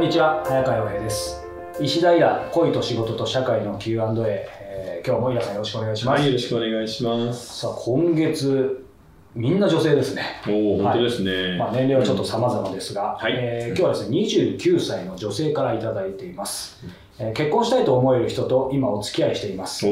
にちは早川洋平です。石田イラ恋と仕事と社会の Q&A、えー、今日もイラさんよろしくお願いします、はい、よろしくお願いします。さあ今月みんな女性ですね。おお、本当ですね、まあ、年齢はちょっと様々ですが、はい。えー今日はですね29歳の女性からいただいています、えー結婚したいと思える人と今お付き合いしています。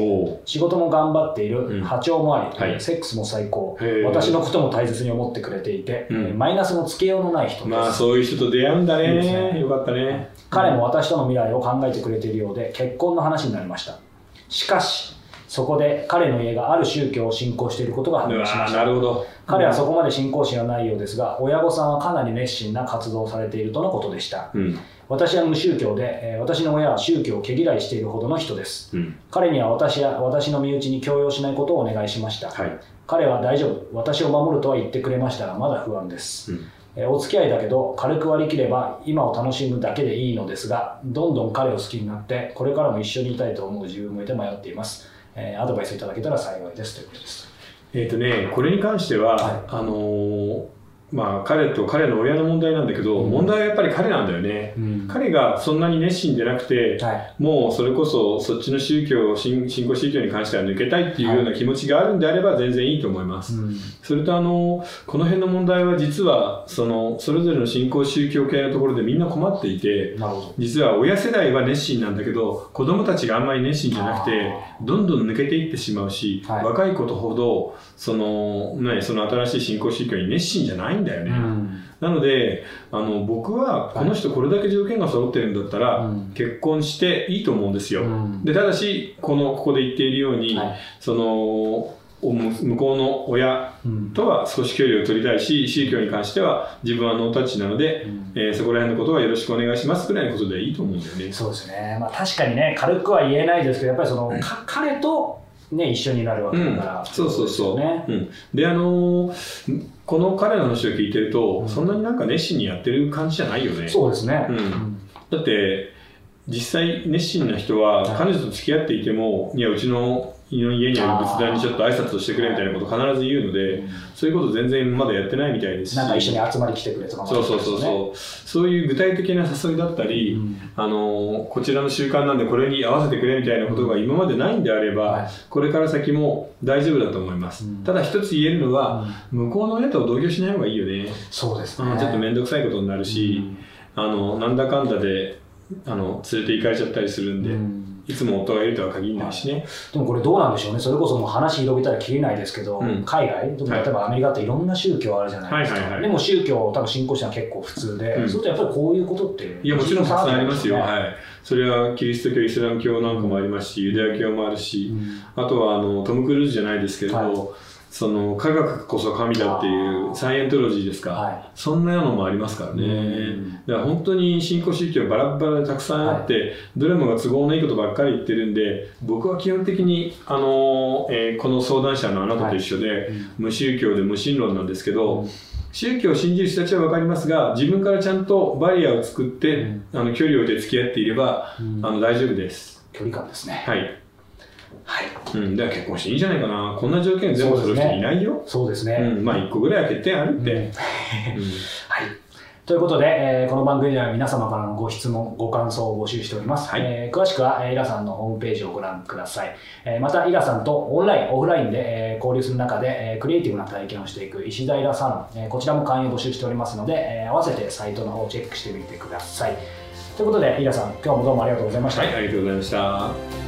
仕事も頑張っている、うん。波長もあり、はい。セックスも最高。私のことも大切に思ってくれていて、うん。えーマイナスのつけようのない人です、まあそういう人と出会うんだね。いいね。よかったね。彼も私との未来を考えてくれているようで結婚の話になりました。しかしそこで彼の家がある宗教を信仰していることが判明しました。なるほど。彼はそこまで信仰心はないようですが親御さんはかなり熱心な活動をされているとのことでした。うん。私は無宗教で、えー私の親は宗教を毛嫌いしているほどの人です。うん。彼には私や私の身内に強要しないことをお願いしました。はい。彼は大丈夫。私を守るとは言ってくれましたがまだ不安です、うん。えーお付き合いだけど軽く割り切れば今を楽しむだけでいいのですがどんどん彼を好きになってこれからも一緒にいたいと思う自分もいて迷っています、えーアドバイスいただけたら幸いですということです。えっ、とねこれに関しては、はい。あのーまあ彼と彼の親の問題なんだけど、うん。問題はやっぱり彼なんだよね、うん。彼がそんなに熱心でなくて、はい。もうそれこそそっちの宗教信信仰宗教に関しては抜けたいっていうような気持ちがあるんであれば全然いいと思います、うん。それとあのこの辺の問題は実はそのそれぞれの信仰宗教系のところでみんな困っていて実は親世代は熱心なんだけど子供たちがあんまり熱心じゃなくてどんどん抜けていってしまうし、はい。若い子ほどその,、ね、その新しい信仰宗教に熱心じゃないんだよね、うん。なのであの僕はこの人これだけ条件が揃ってるんだったら、うん。結婚していいと思うんですよ、うん。でただしこのここで言っているように、はい。そのお向向こうの親うん。とは少し距離を取りたいし宗教に関しては自分はノータッチなので、うん。えーそこら辺のことはよろしくお願いしますぐらいのことでいいと思うんだよね。そうですね、まあ、確かにね軽くは言えないですけどやっぱりその、か彼と、ね、一緒になるわけだから、うん、そうそうそう。ね。うん、で、あのーこの彼の話を聞いてると、うん。そんなになんか熱心にやってる感じじゃないよね。そうですね、うん。だって、実際熱心な人は、はい。彼女と付き合っていても、いや、うちの家にある仏壇にちょっと挨拶をしてくれみたいなことを必ず言うので、うん。そういうこと全然まだやってないみたいです。し。なんか一緒に集まり来てくれとかそうそうそううそう。そういう具体的な誘いだったり、ん。あのこちらの習慣なんでこれに合わせてくれみたいなことが今までないんであれば、はい。これから先も大丈夫だと思います、うん。ただ一つ言えるのは、向こうの親と同居しない方がいいよね、そうですね。うんちょっと面倒くさいことになるし、あのなんだかんだであの連れて行かれちゃったりするんで、うんいつも夫がいるとは限らないしね、でもこれどうなんでしょうね。それこそもう話広げたら切れないですけど、うん。海外？例えばアメリカっていろんな宗教あるじゃないですか、はいはいはい。でも宗教を多分信仰してるのは結構普通で、うん。そうするとやっぱりこういうことっていやもちろんたくさんありますよ、ね。はい、それはキリスト教イスラム教なんかもありますし、ユダヤ教もあるし、うん。あとはあのトム・クルーズじゃないですけれど、はいその科学こそ神だっていうサイエントロジーですか、はそんなようなのもありますからね、うん。だから本当に新興宗教バラバラでたくさんあって、どれもが都合のいいことばっかり言ってるんで僕は基本的に、あのえーこの相談者のあなたと一緒で、うん無宗教で無神論なんですけど、うん。宗教を信じる人たちは分かりますが自分からちゃんとバリアを作って、うん。あの距離を置いて付き合っていれば、うん。あの大丈夫です。距離感ですね。はいはいうん、だから結婚していいんじゃないかな。こんな条件全部する人いないよ。そうですね、うん、まあ一個ぐらいは欠点あるって。うんうん はい。ということで、えーこの番組では皆様からのご質問、ご感想を募集しております。はいえー詳しくは、えーイラさんのホームページをご覧ください。えーまた、イラさんとオンライン、オフラインで、えー交流する中で、えークリエイティブな体験をしていく石平サロン、えーこちらも会員を募集しておりますので、えー合わせてサイトの方をチェックしてみてください。ということで、イラさん、今日もどうもありがとうございました。はい、ありがとうございました。